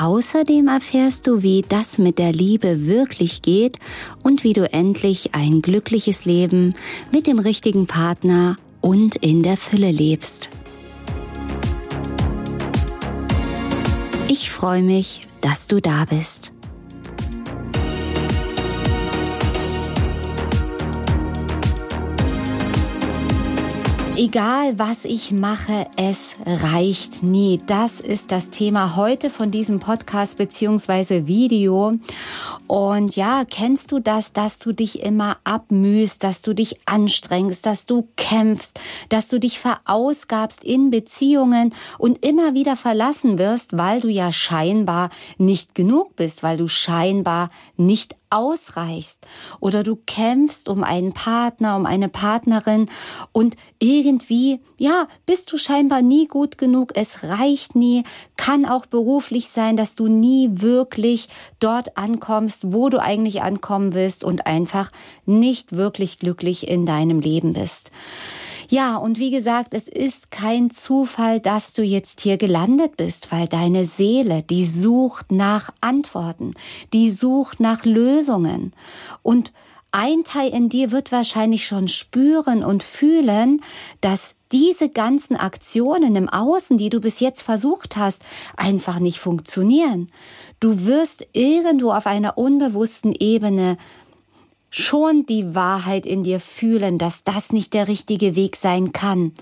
Außerdem erfährst du, wie das mit der Liebe wirklich geht und wie du endlich ein glückliches Leben mit dem richtigen Partner und in der Fülle lebst. Ich freue mich, dass du da bist. Egal was ich mache, es reicht nie. Das ist das Thema heute von diesem Podcast beziehungsweise Video. Und ja, kennst du das, dass du dich immer abmühst, dass du dich anstrengst, dass du kämpfst, dass du dich verausgabst in Beziehungen und immer wieder verlassen wirst, weil du ja scheinbar nicht genug bist, weil du scheinbar nicht ausreichst oder du kämpfst um einen Partner, um eine Partnerin und irgendwie, ja, bist du scheinbar nie gut genug, es reicht nie, kann auch beruflich sein, dass du nie wirklich dort ankommst, wo du eigentlich ankommen willst und einfach nicht wirklich glücklich in deinem Leben bist. Ja, und wie gesagt, es ist kein Zufall, dass du jetzt hier gelandet bist, weil deine Seele, die sucht nach Antworten, die sucht nach Lösungen. Und ein Teil in dir wird wahrscheinlich schon spüren und fühlen, dass diese ganzen Aktionen im Außen, die du bis jetzt versucht hast, einfach nicht funktionieren. Du wirst irgendwo auf einer unbewussten Ebene schon die Wahrheit in dir fühlen, dass das nicht der richtige Weg sein kann,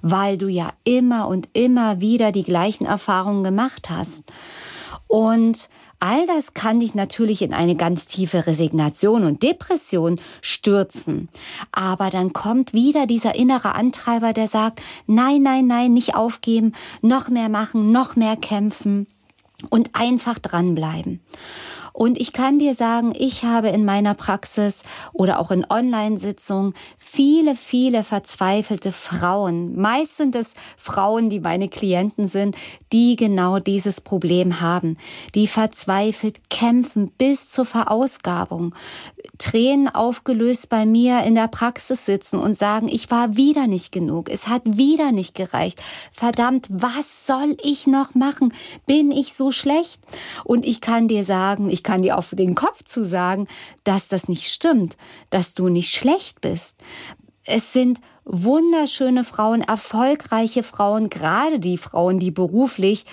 weil du ja immer und immer wieder die gleichen Erfahrungen gemacht hast. Und all das kann dich natürlich in eine ganz tiefe Resignation und Depression stürzen. Aber dann kommt wieder dieser innere Antreiber, der sagt, nein, nein, nein, nicht aufgeben, noch mehr machen, noch mehr kämpfen und einfach dranbleiben. Und ich kann dir sagen, ich habe in meiner Praxis oder auch in Online-Sitzungen viele, viele verzweifelte Frauen. Meist sind es Frauen, die meine Klienten sind, die genau dieses Problem haben, die verzweifelt kämpfen bis zur Verausgabung, Tränen aufgelöst bei mir in der Praxis sitzen und sagen, ich war wieder nicht genug, es hat wieder nicht gereicht. Verdammt, was soll ich noch machen? Bin ich so schlecht? Und ich kann dir sagen, ich kann dir auf den Kopf zu sagen, dass das nicht stimmt, dass du nicht schlecht bist. Es sind wunderschöne Frauen, erfolgreiche Frauen, gerade die Frauen, die beruflich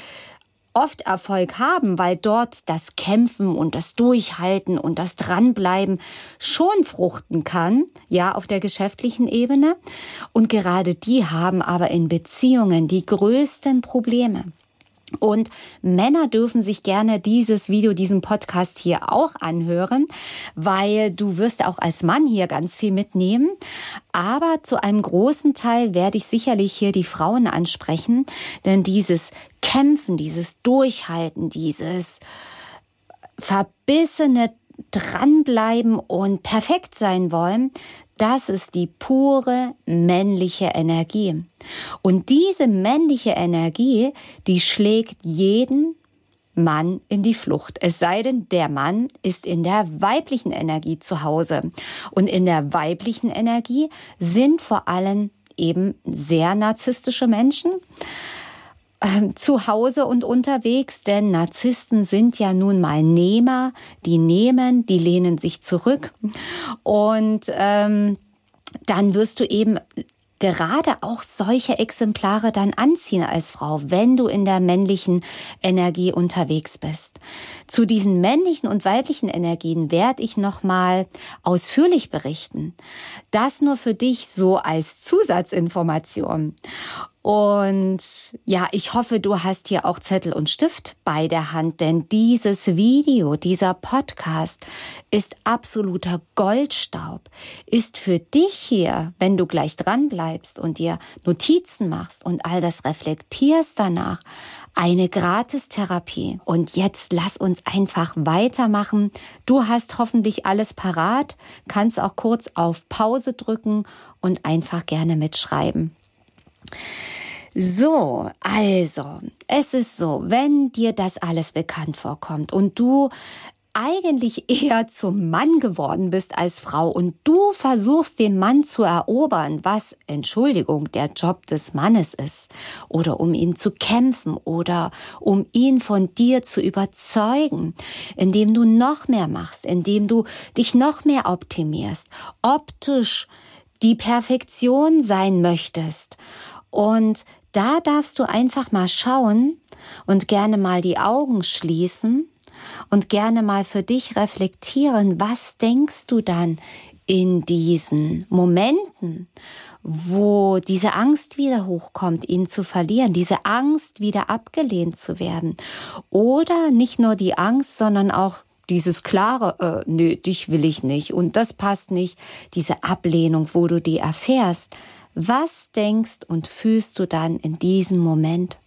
oft Erfolg haben, weil dort das Kämpfen und das Durchhalten und das Dranbleiben schon fruchten kann, ja, auf der geschäftlichen Ebene. Und gerade die haben aber in Beziehungen die größten Probleme. Und Männer dürfen sich gerne dieses Video, diesen Podcast hier auch anhören, weil du wirst auch als Mann hier ganz viel mitnehmen. Aber zu einem großen Teil werde ich sicherlich hier die Frauen ansprechen, denn dieses Kämpfen, dieses Durchhalten, dieses verbissene dranbleiben und perfekt sein wollen, das ist die pure männliche Energie. Und diese männliche Energie, die schlägt jeden Mann in die Flucht. Es sei denn, der Mann ist in der weiblichen Energie zu Hause. Und in der weiblichen Energie sind vor allem eben sehr narzisstische Menschen äh, zu Hause und unterwegs, denn Narzissten sind ja nun mal Nehmer, die nehmen, die lehnen sich zurück und ähm, dann wirst du eben gerade auch solche Exemplare dann anziehen als Frau, wenn du in der männlichen Energie unterwegs bist. Zu diesen männlichen und weiblichen Energien werde ich nochmal ausführlich berichten. Das nur für dich so als Zusatzinformation. Und ja, ich hoffe, du hast hier auch Zettel und Stift bei der Hand, denn dieses Video, dieser Podcast ist absoluter Goldstaub, ist für dich hier, wenn du gleich dran bleibst und dir Notizen machst und all das reflektierst danach, eine Gratistherapie. Und jetzt lass uns einfach weitermachen. Du hast hoffentlich alles parat, kannst auch kurz auf Pause drücken und einfach gerne mitschreiben. So, also, es ist so, wenn dir das alles bekannt vorkommt und du eigentlich eher zum Mann geworden bist als Frau und du versuchst den Mann zu erobern, was, Entschuldigung, der Job des Mannes ist, oder um ihn zu kämpfen oder um ihn von dir zu überzeugen, indem du noch mehr machst, indem du dich noch mehr optimierst, optisch die Perfektion sein möchtest und da darfst du einfach mal schauen und gerne mal die Augen schließen und gerne mal für dich reflektieren, was denkst du dann in diesen Momenten, wo diese Angst wieder hochkommt, ihn zu verlieren, diese Angst wieder abgelehnt zu werden. Oder nicht nur die Angst, sondern auch dieses klare, äh, nö, dich will ich nicht und das passt nicht, diese Ablehnung, wo du die erfährst. Was denkst und fühlst du dann in diesem Moment?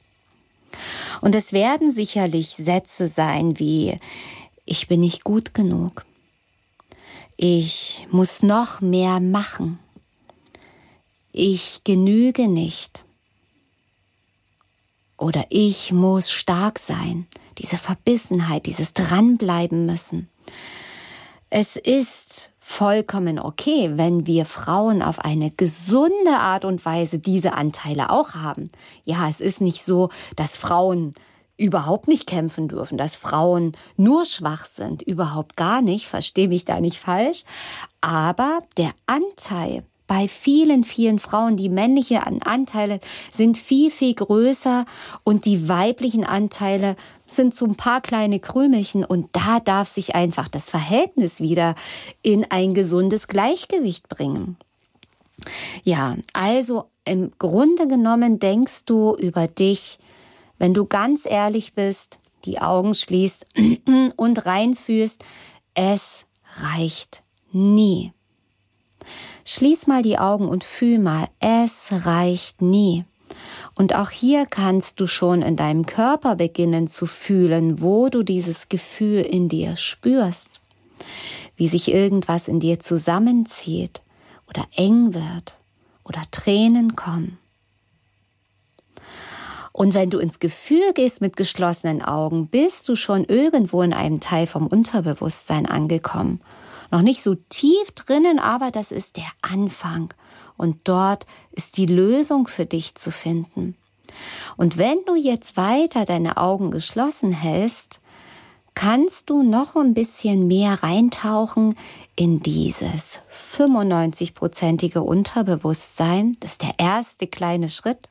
Und es werden sicherlich Sätze sein wie ich bin nicht gut genug. Ich muss noch mehr machen. Ich genüge nicht. Oder ich muss stark sein. Diese Verbissenheit, dieses Dranbleiben müssen. Es ist vollkommen okay, wenn wir Frauen auf eine gesunde Art und Weise diese Anteile auch haben. Ja, es ist nicht so, dass Frauen überhaupt nicht kämpfen dürfen, dass Frauen nur schwach sind, überhaupt gar nicht, verstehe mich da nicht falsch, aber der Anteil bei vielen, vielen Frauen, die männliche Anteile sind viel, viel größer und die weiblichen Anteile sind so ein paar kleine Krümelchen und da darf sich einfach das Verhältnis wieder in ein gesundes Gleichgewicht bringen. Ja, also im Grunde genommen denkst du über dich, wenn du ganz ehrlich bist, die Augen schließt und reinfühlst, es reicht nie. Schließ mal die Augen und fühl mal, es reicht nie. Und auch hier kannst du schon in deinem Körper beginnen zu fühlen, wo du dieses Gefühl in dir spürst, wie sich irgendwas in dir zusammenzieht oder eng wird oder Tränen kommen. Und wenn du ins Gefühl gehst mit geschlossenen Augen, bist du schon irgendwo in einem Teil vom Unterbewusstsein angekommen. Noch nicht so tief drinnen, aber das ist der Anfang und dort ist die Lösung für dich zu finden. Und wenn du jetzt weiter deine Augen geschlossen hältst, kannst du noch ein bisschen mehr reintauchen in dieses 95-prozentige Unterbewusstsein. Das ist der erste kleine Schritt.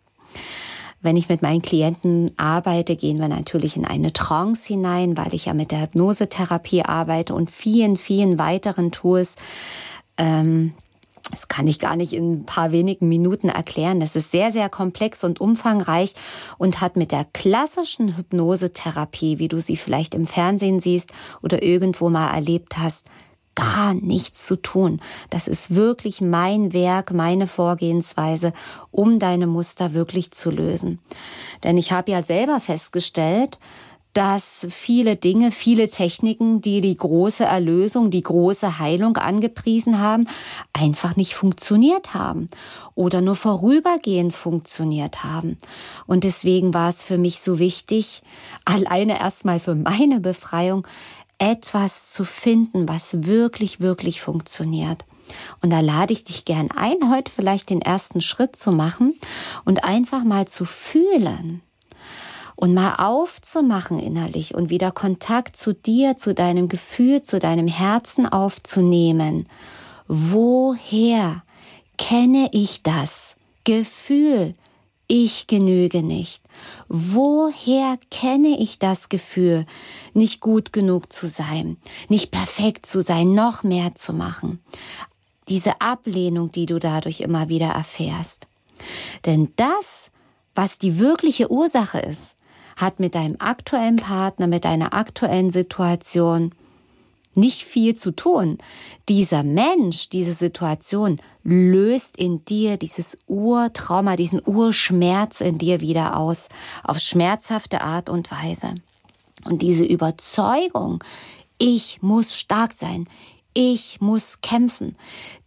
Wenn ich mit meinen Klienten arbeite, gehen wir natürlich in eine Trance hinein, weil ich ja mit der Hypnosetherapie arbeite und vielen, vielen weiteren Tools. Ähm, das kann ich gar nicht in ein paar wenigen Minuten erklären. Das ist sehr, sehr komplex und umfangreich und hat mit der klassischen Hypnosetherapie, wie du sie vielleicht im Fernsehen siehst oder irgendwo mal erlebt hast, gar nichts zu tun. Das ist wirklich mein Werk, meine Vorgehensweise, um deine Muster wirklich zu lösen. Denn ich habe ja selber festgestellt, dass viele Dinge, viele Techniken, die die große Erlösung, die große Heilung angepriesen haben, einfach nicht funktioniert haben oder nur vorübergehend funktioniert haben. Und deswegen war es für mich so wichtig, alleine erstmal für meine Befreiung, etwas zu finden, was wirklich, wirklich funktioniert. Und da lade ich dich gern ein, heute vielleicht den ersten Schritt zu machen und einfach mal zu fühlen, und mal aufzumachen innerlich und wieder Kontakt zu dir, zu deinem Gefühl, zu deinem Herzen aufzunehmen. Woher kenne ich das Gefühl, ich genüge nicht? Woher kenne ich das Gefühl, nicht gut genug zu sein, nicht perfekt zu sein, noch mehr zu machen? Diese Ablehnung, die du dadurch immer wieder erfährst. Denn das was die wirkliche Ursache ist, hat mit deinem aktuellen Partner, mit deiner aktuellen Situation nicht viel zu tun. Dieser Mensch, diese Situation löst in dir dieses Urtrauma, diesen Urschmerz in dir wieder aus, auf schmerzhafte Art und Weise. Und diese Überzeugung, ich muss stark sein, ich muss kämpfen,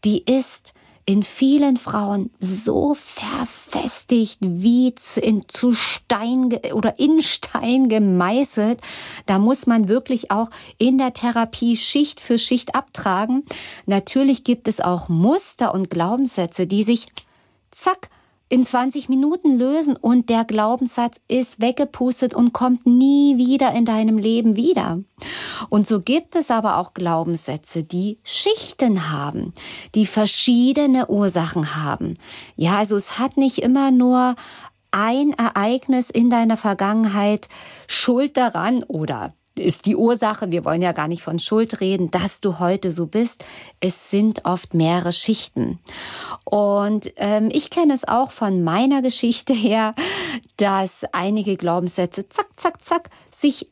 die ist in vielen Frauen so verfestigt wie in, zu Stein oder in Stein gemeißelt. Da muss man wirklich auch in der Therapie Schicht für Schicht abtragen. Natürlich gibt es auch Muster und Glaubenssätze, die sich zack in 20 Minuten lösen und der Glaubenssatz ist weggepustet und kommt nie wieder in deinem Leben wieder. Und so gibt es aber auch Glaubenssätze, die Schichten haben, die verschiedene Ursachen haben. Ja, also es hat nicht immer nur ein Ereignis in deiner Vergangenheit Schuld daran oder ist die Ursache, wir wollen ja gar nicht von Schuld reden, dass du heute so bist. Es sind oft mehrere Schichten. Und ähm, ich kenne es auch von meiner Geschichte her, dass einige Glaubenssätze zack, zack, zack sich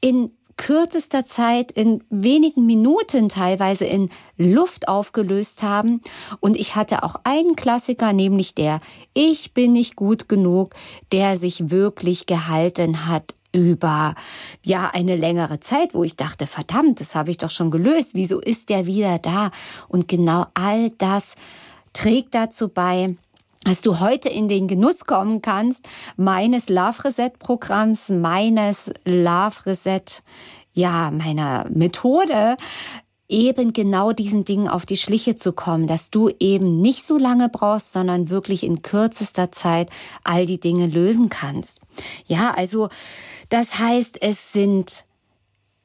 in kürzester Zeit, in wenigen Minuten teilweise in Luft aufgelöst haben. Und ich hatte auch einen Klassiker, nämlich der Ich bin nicht gut genug, der sich wirklich gehalten hat über ja eine längere Zeit, wo ich dachte, verdammt, das habe ich doch schon gelöst. Wieso ist der wieder da? Und genau all das trägt dazu bei, dass du heute in den Genuss kommen kannst meines Love Reset Programms, meines Love Reset ja, meiner Methode, eben genau diesen Dingen auf die Schliche zu kommen, dass du eben nicht so lange brauchst, sondern wirklich in kürzester Zeit all die Dinge lösen kannst. Ja, also das heißt, es sind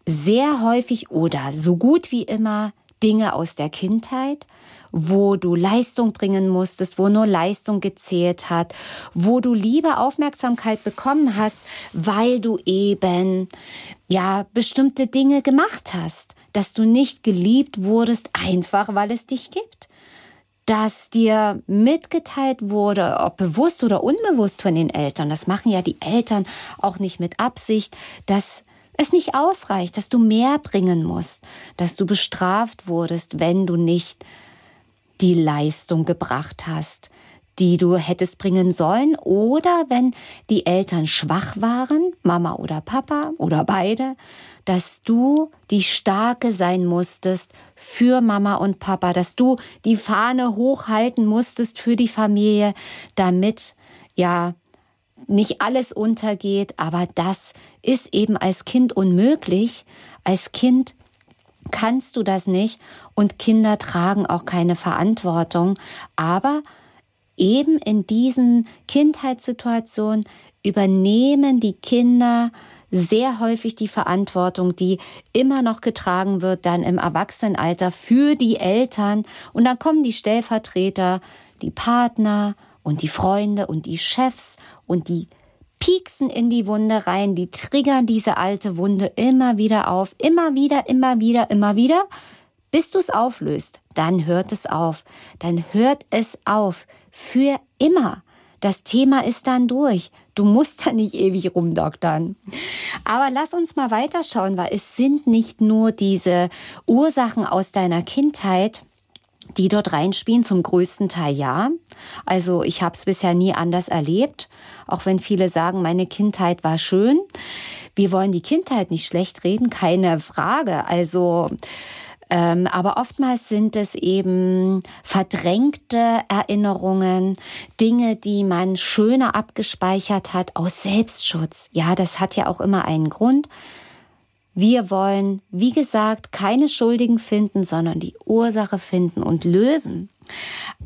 sehr häufig oder so gut wie immer Dinge aus der Kindheit, wo du Leistung bringen musstest, wo nur Leistung gezählt hat, wo du Liebe, Aufmerksamkeit bekommen hast, weil du eben, ja, bestimmte Dinge gemacht hast dass du nicht geliebt wurdest, einfach weil es dich gibt. Dass dir mitgeteilt wurde, ob bewusst oder unbewusst von den Eltern, das machen ja die Eltern auch nicht mit Absicht, dass es nicht ausreicht, dass du mehr bringen musst, dass du bestraft wurdest, wenn du nicht die Leistung gebracht hast, die du hättest bringen sollen, oder wenn die Eltern schwach waren, Mama oder Papa oder beide, dass du die Starke sein musstest für Mama und Papa, dass du die Fahne hochhalten musstest für die Familie, damit ja nicht alles untergeht, aber das ist eben als Kind unmöglich. Als Kind kannst du das nicht. Und Kinder tragen auch keine Verantwortung, aber eben in diesen Kindheitssituationen übernehmen die Kinder sehr häufig die Verantwortung, die immer noch getragen wird dann im Erwachsenenalter für die Eltern. Und dann kommen die Stellvertreter, die Partner und die Freunde und die Chefs und die pieksen in die Wunde rein, die triggern diese alte Wunde immer wieder auf, immer wieder, immer wieder, immer wieder, bis du es auflöst. Dann hört es auf. Dann hört es auf. Für immer. Das Thema ist dann durch. Du musst da nicht ewig rumdoktern. Aber lass uns mal weiterschauen, weil es sind nicht nur diese Ursachen aus deiner Kindheit, die dort reinspielen, zum größten Teil ja. Also ich habe es bisher nie anders erlebt, auch wenn viele sagen, meine Kindheit war schön. Wir wollen die Kindheit nicht schlecht reden, keine Frage. Also aber oftmals sind es eben verdrängte Erinnerungen, Dinge, die man schöner abgespeichert hat aus Selbstschutz. Ja, das hat ja auch immer einen Grund. Wir wollen, wie gesagt, keine Schuldigen finden, sondern die Ursache finden und lösen.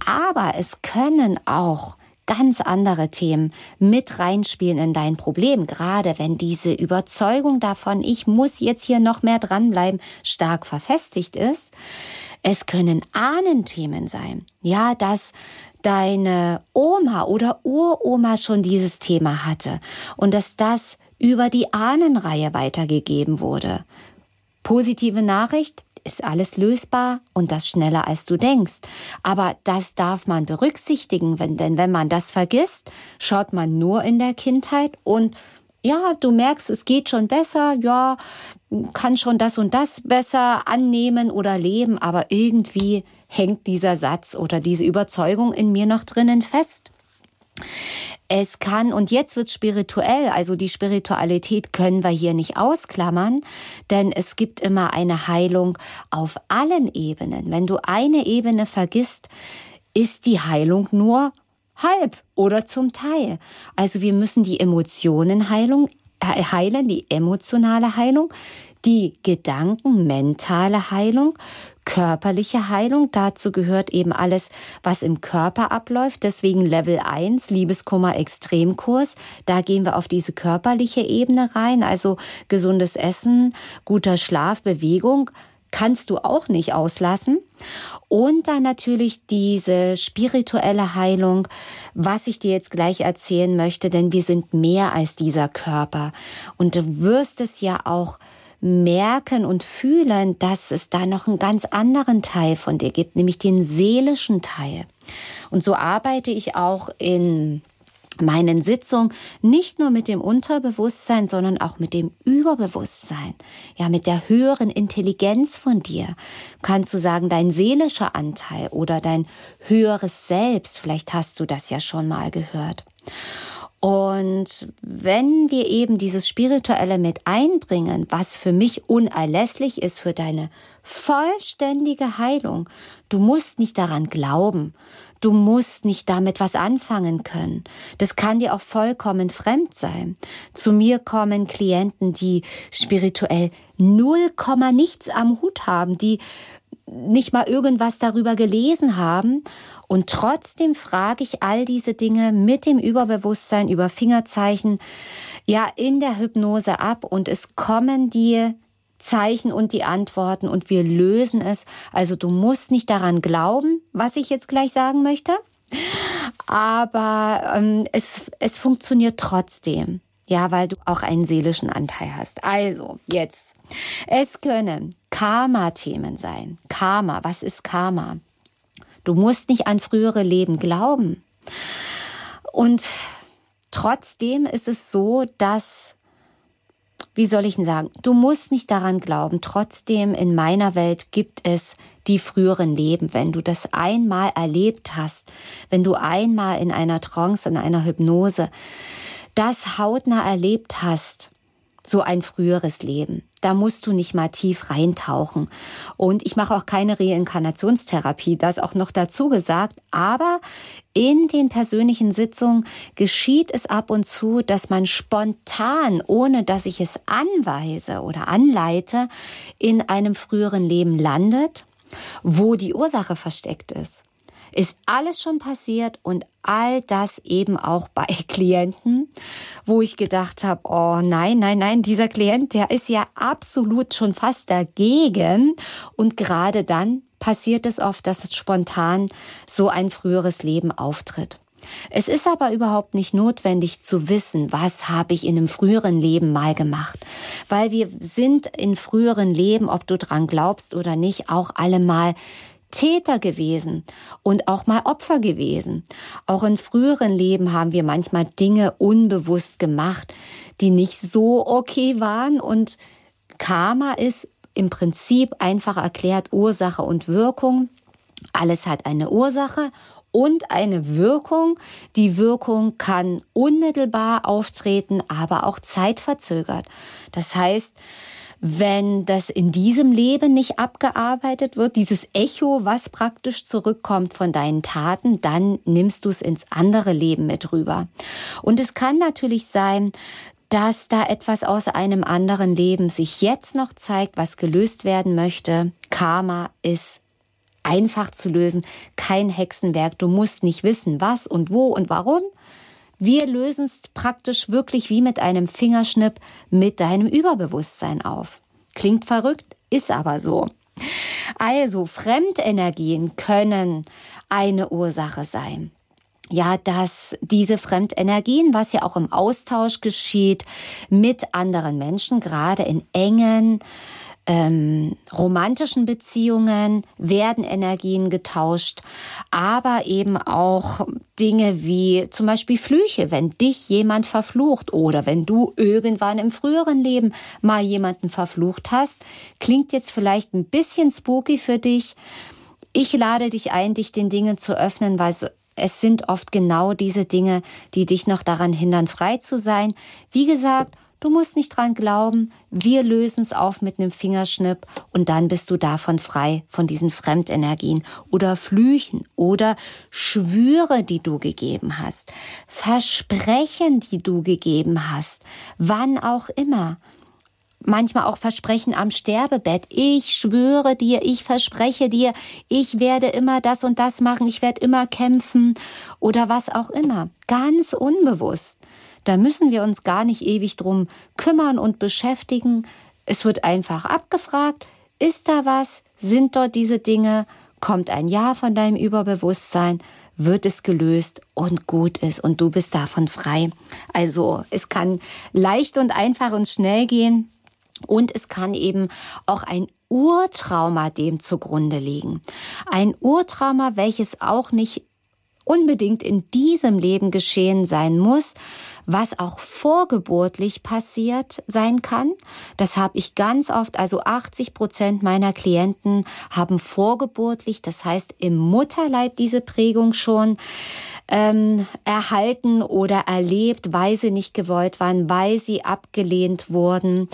Aber es können auch ganz andere Themen mit reinspielen in dein Problem, gerade wenn diese Überzeugung davon, ich muss jetzt hier noch mehr dranbleiben, stark verfestigt ist. Es können Ahnenthemen sein. Ja, dass deine Oma oder Uroma schon dieses Thema hatte und dass das über die Ahnenreihe weitergegeben wurde. Positive Nachricht, ist alles lösbar und das schneller als du denkst. Aber das darf man berücksichtigen, wenn, denn wenn man das vergisst, schaut man nur in der Kindheit und ja, du merkst, es geht schon besser, ja, kann schon das und das besser annehmen oder leben, aber irgendwie hängt dieser Satz oder diese Überzeugung in mir noch drinnen fest. Es kann, und jetzt wird spirituell, also die Spiritualität können wir hier nicht ausklammern, denn es gibt immer eine Heilung auf allen Ebenen. Wenn du eine Ebene vergisst, ist die Heilung nur halb oder zum Teil. Also wir müssen die Emotionenheilung äh, heilen, die emotionale Heilung, die Gedanken, mentale Heilung, körperliche Heilung. Dazu gehört eben alles, was im Körper abläuft. Deswegen Level 1, Liebeskummer Extremkurs. Da gehen wir auf diese körperliche Ebene rein. Also gesundes Essen, guter Schlaf, Bewegung kannst du auch nicht auslassen. Und dann natürlich diese spirituelle Heilung, was ich dir jetzt gleich erzählen möchte, denn wir sind mehr als dieser Körper. Und du wirst es ja auch merken und fühlen, dass es da noch einen ganz anderen Teil von dir gibt, nämlich den seelischen Teil. Und so arbeite ich auch in meinen Sitzungen nicht nur mit dem Unterbewusstsein, sondern auch mit dem Überbewusstsein, ja, mit der höheren Intelligenz von dir. Kannst du sagen, dein seelischer Anteil oder dein höheres Selbst, vielleicht hast du das ja schon mal gehört. Und wenn wir eben dieses Spirituelle mit einbringen, was für mich unerlässlich ist für deine vollständige Heilung, du musst nicht daran glauben, du musst nicht damit was anfangen können. Das kann dir auch vollkommen fremd sein. Zu mir kommen Klienten, die spirituell null Komma nichts am Hut haben, die nicht mal irgendwas darüber gelesen haben und trotzdem frage ich all diese Dinge mit dem Überbewusstsein über Fingerzeichen ja in der Hypnose ab und es kommen die Zeichen und die Antworten und wir lösen es. Also du musst nicht daran glauben, was ich jetzt gleich sagen möchte, aber ähm, es, es funktioniert trotzdem. Ja, weil du auch einen seelischen Anteil hast. Also, jetzt. Es können Karma-Themen sein. Karma, was ist Karma? Du musst nicht an frühere Leben glauben. Und trotzdem ist es so, dass, wie soll ich denn sagen, du musst nicht daran glauben. Trotzdem in meiner Welt gibt es die früheren Leben. Wenn du das einmal erlebt hast, wenn du einmal in einer Trance, in einer Hypnose das hautnah erlebt hast, so ein früheres Leben. Da musst du nicht mal tief reintauchen. Und ich mache auch keine Reinkarnationstherapie, das auch noch dazu gesagt. Aber in den persönlichen Sitzungen geschieht es ab und zu, dass man spontan, ohne dass ich es anweise oder anleite, in einem früheren Leben landet, wo die Ursache versteckt ist ist alles schon passiert und all das eben auch bei Klienten, wo ich gedacht habe, oh nein, nein, nein, dieser Klient, der ist ja absolut schon fast dagegen und gerade dann passiert es oft, dass spontan so ein früheres Leben auftritt. Es ist aber überhaupt nicht notwendig zu wissen, was habe ich in einem früheren Leben mal gemacht, weil wir sind in früheren Leben, ob du dran glaubst oder nicht, auch alle mal Täter gewesen und auch mal Opfer gewesen. Auch in früheren Leben haben wir manchmal Dinge unbewusst gemacht, die nicht so okay waren und Karma ist im Prinzip einfach erklärt Ursache und Wirkung. Alles hat eine Ursache und eine Wirkung. Die Wirkung kann unmittelbar auftreten, aber auch zeitverzögert. Das heißt, wenn das in diesem Leben nicht abgearbeitet wird, dieses Echo, was praktisch zurückkommt von deinen Taten, dann nimmst du es ins andere Leben mit rüber. Und es kann natürlich sein, dass da etwas aus einem anderen Leben sich jetzt noch zeigt, was gelöst werden möchte. Karma ist einfach zu lösen, kein Hexenwerk. Du musst nicht wissen, was und wo und warum. Wir lösen es praktisch wirklich wie mit einem Fingerschnipp mit deinem Überbewusstsein auf. Klingt verrückt, ist aber so. Also, Fremdenergien können eine Ursache sein. Ja, dass diese Fremdenergien, was ja auch im Austausch geschieht mit anderen Menschen, gerade in engen ähm, romantischen Beziehungen werden Energien getauscht, aber eben auch Dinge wie zum Beispiel Flüche, wenn dich jemand verflucht oder wenn du irgendwann im früheren Leben mal jemanden verflucht hast, klingt jetzt vielleicht ein bisschen spooky für dich. Ich lade dich ein, dich den Dingen zu öffnen, weil es sind oft genau diese Dinge, die dich noch daran hindern, frei zu sein. Wie gesagt, Du musst nicht dran glauben, wir lösen es auf mit einem Fingerschnipp und dann bist du davon frei, von diesen Fremdenergien oder Flüchen oder Schwüre, die du gegeben hast, Versprechen, die du gegeben hast, wann auch immer. Manchmal auch Versprechen am Sterbebett. Ich schwöre dir, ich verspreche dir, ich werde immer das und das machen, ich werde immer kämpfen oder was auch immer. Ganz unbewusst. Da müssen wir uns gar nicht ewig drum kümmern und beschäftigen. Es wird einfach abgefragt, ist da was? Sind dort diese Dinge? Kommt ein Ja von deinem Überbewusstsein? Wird es gelöst und gut ist und du bist davon frei. Also es kann leicht und einfach und schnell gehen und es kann eben auch ein Urtrauma dem zugrunde liegen. Ein Urtrauma, welches auch nicht unbedingt in diesem Leben geschehen sein muss, was auch vorgeburtlich passiert sein kann. Das habe ich ganz oft, also 80 Prozent meiner Klienten haben vorgeburtlich, das heißt im Mutterleib diese Prägung schon ähm, erhalten oder erlebt, weil sie nicht gewollt waren, weil sie abgelehnt wurden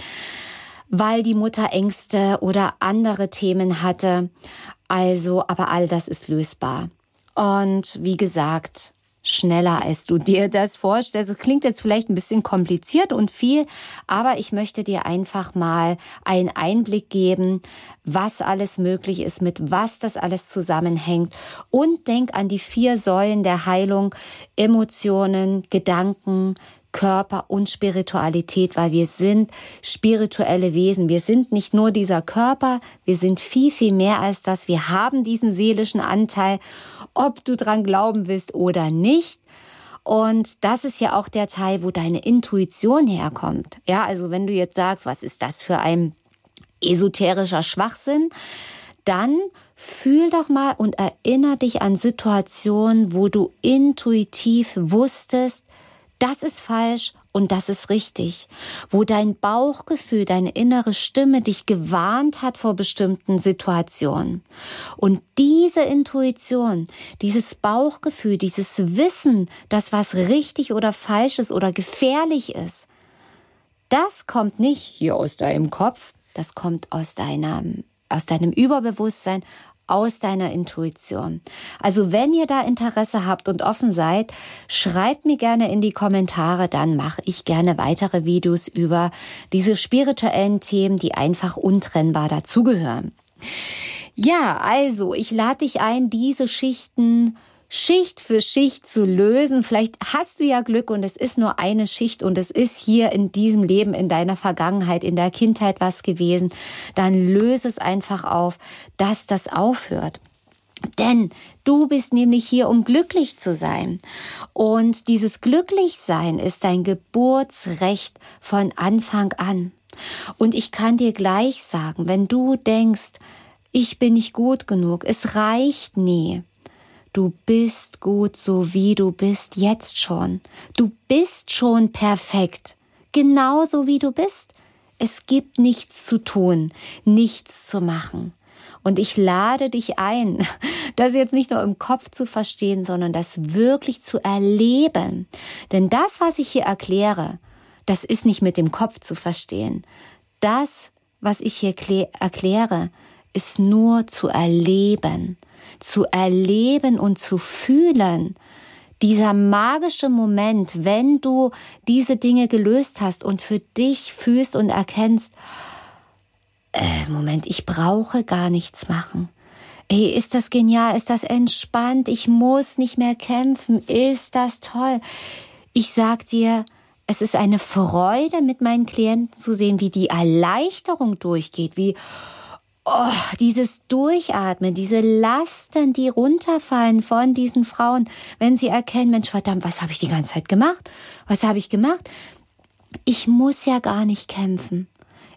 weil die Mutter Ängste oder andere Themen hatte. Also, aber all das ist lösbar. Und wie gesagt, schneller, als du dir das vorstellst. Es klingt jetzt vielleicht ein bisschen kompliziert und viel, aber ich möchte dir einfach mal einen Einblick geben, was alles möglich ist, mit was das alles zusammenhängt. Und denk an die vier Säulen der Heilung, Emotionen, Gedanken, Körper und Spiritualität, weil wir sind spirituelle Wesen. Wir sind nicht nur dieser Körper, wir sind viel, viel mehr als das. Wir haben diesen seelischen Anteil ob du dran glauben willst oder nicht. Und das ist ja auch der Teil, wo deine Intuition herkommt. Ja, also wenn du jetzt sagst, was ist das für ein esoterischer Schwachsinn, dann fühl doch mal und erinnere dich an Situationen, wo du intuitiv wusstest, das ist falsch und das ist richtig, wo dein Bauchgefühl, deine innere Stimme dich gewarnt hat vor bestimmten Situationen. Und diese Intuition, dieses Bauchgefühl, dieses Wissen, dass was richtig oder falsch ist oder gefährlich ist, das kommt nicht hier aus deinem Kopf, das kommt aus deinem, aus deinem Überbewusstsein, aus deiner Intuition. Also wenn ihr da Interesse habt und offen seid, schreibt mir gerne in die Kommentare, dann mache ich gerne weitere Videos über diese spirituellen Themen, die einfach untrennbar dazugehören. Ja, also ich lade dich ein, diese Schichten Schicht für Schicht zu lösen. Vielleicht hast du ja Glück und es ist nur eine Schicht und es ist hier in diesem Leben, in deiner Vergangenheit, in der Kindheit was gewesen. Dann löse es einfach auf, dass das aufhört. Denn du bist nämlich hier, um glücklich zu sein. Und dieses Glücklichsein ist dein Geburtsrecht von Anfang an. Und ich kann dir gleich sagen, wenn du denkst, ich bin nicht gut genug, es reicht nie, Du bist gut, so wie du bist, jetzt schon. Du bist schon perfekt, genauso wie du bist. Es gibt nichts zu tun, nichts zu machen. Und ich lade dich ein, das jetzt nicht nur im Kopf zu verstehen, sondern das wirklich zu erleben. Denn das, was ich hier erkläre, das ist nicht mit dem Kopf zu verstehen. Das, was ich hier erkläre, ist nur zu erleben zu erleben und zu fühlen. Dieser magische Moment, wenn du diese Dinge gelöst hast und für dich fühlst und erkennst, äh, Moment, ich brauche gar nichts machen. Ey, ist das genial? Ist das entspannt? Ich muss nicht mehr kämpfen. Ist das toll? Ich sag dir, es ist eine Freude, mit meinen Klienten zu sehen, wie die Erleichterung durchgeht, wie, oh, dieses Durchatmen, diese Lasten, die runterfallen von diesen Frauen, wenn sie erkennen, Mensch, verdammt, was habe ich die ganze Zeit gemacht? Was habe ich gemacht? Ich muss ja gar nicht kämpfen.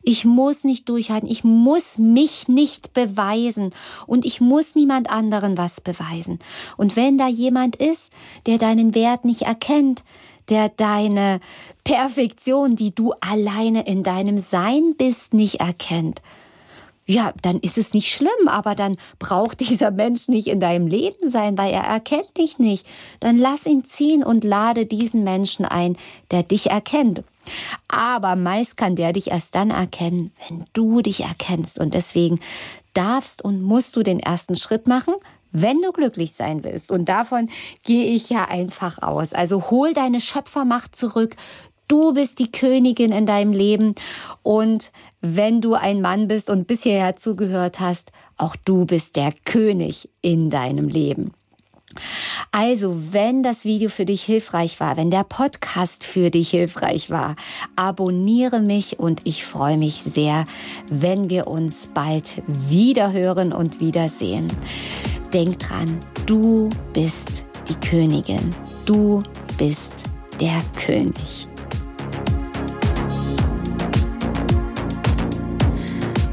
Ich muss nicht durchhalten. Ich muss mich nicht beweisen. Und ich muss niemand anderen was beweisen. Und wenn da jemand ist, der deinen Wert nicht erkennt, der deine Perfektion, die du alleine in deinem Sein bist, nicht erkennt, ja, dann ist es nicht schlimm, aber dann braucht dieser Mensch nicht in deinem Leben sein, weil er erkennt dich nicht. Dann lass ihn ziehen und lade diesen Menschen ein, der dich erkennt. Aber meist kann der dich erst dann erkennen, wenn du dich erkennst. Und deswegen darfst und musst du den ersten Schritt machen, wenn du glücklich sein willst. Und davon gehe ich ja einfach aus. Also hol deine Schöpfermacht zurück. Du bist die Königin in deinem Leben. Und wenn du ein Mann bist und bisher zugehört hast, auch du bist der König in deinem Leben. Also, wenn das Video für dich hilfreich war, wenn der Podcast für dich hilfreich war, abonniere mich und ich freue mich sehr, wenn wir uns bald wieder hören und wiedersehen. Denk dran, du bist die Königin. Du bist der König.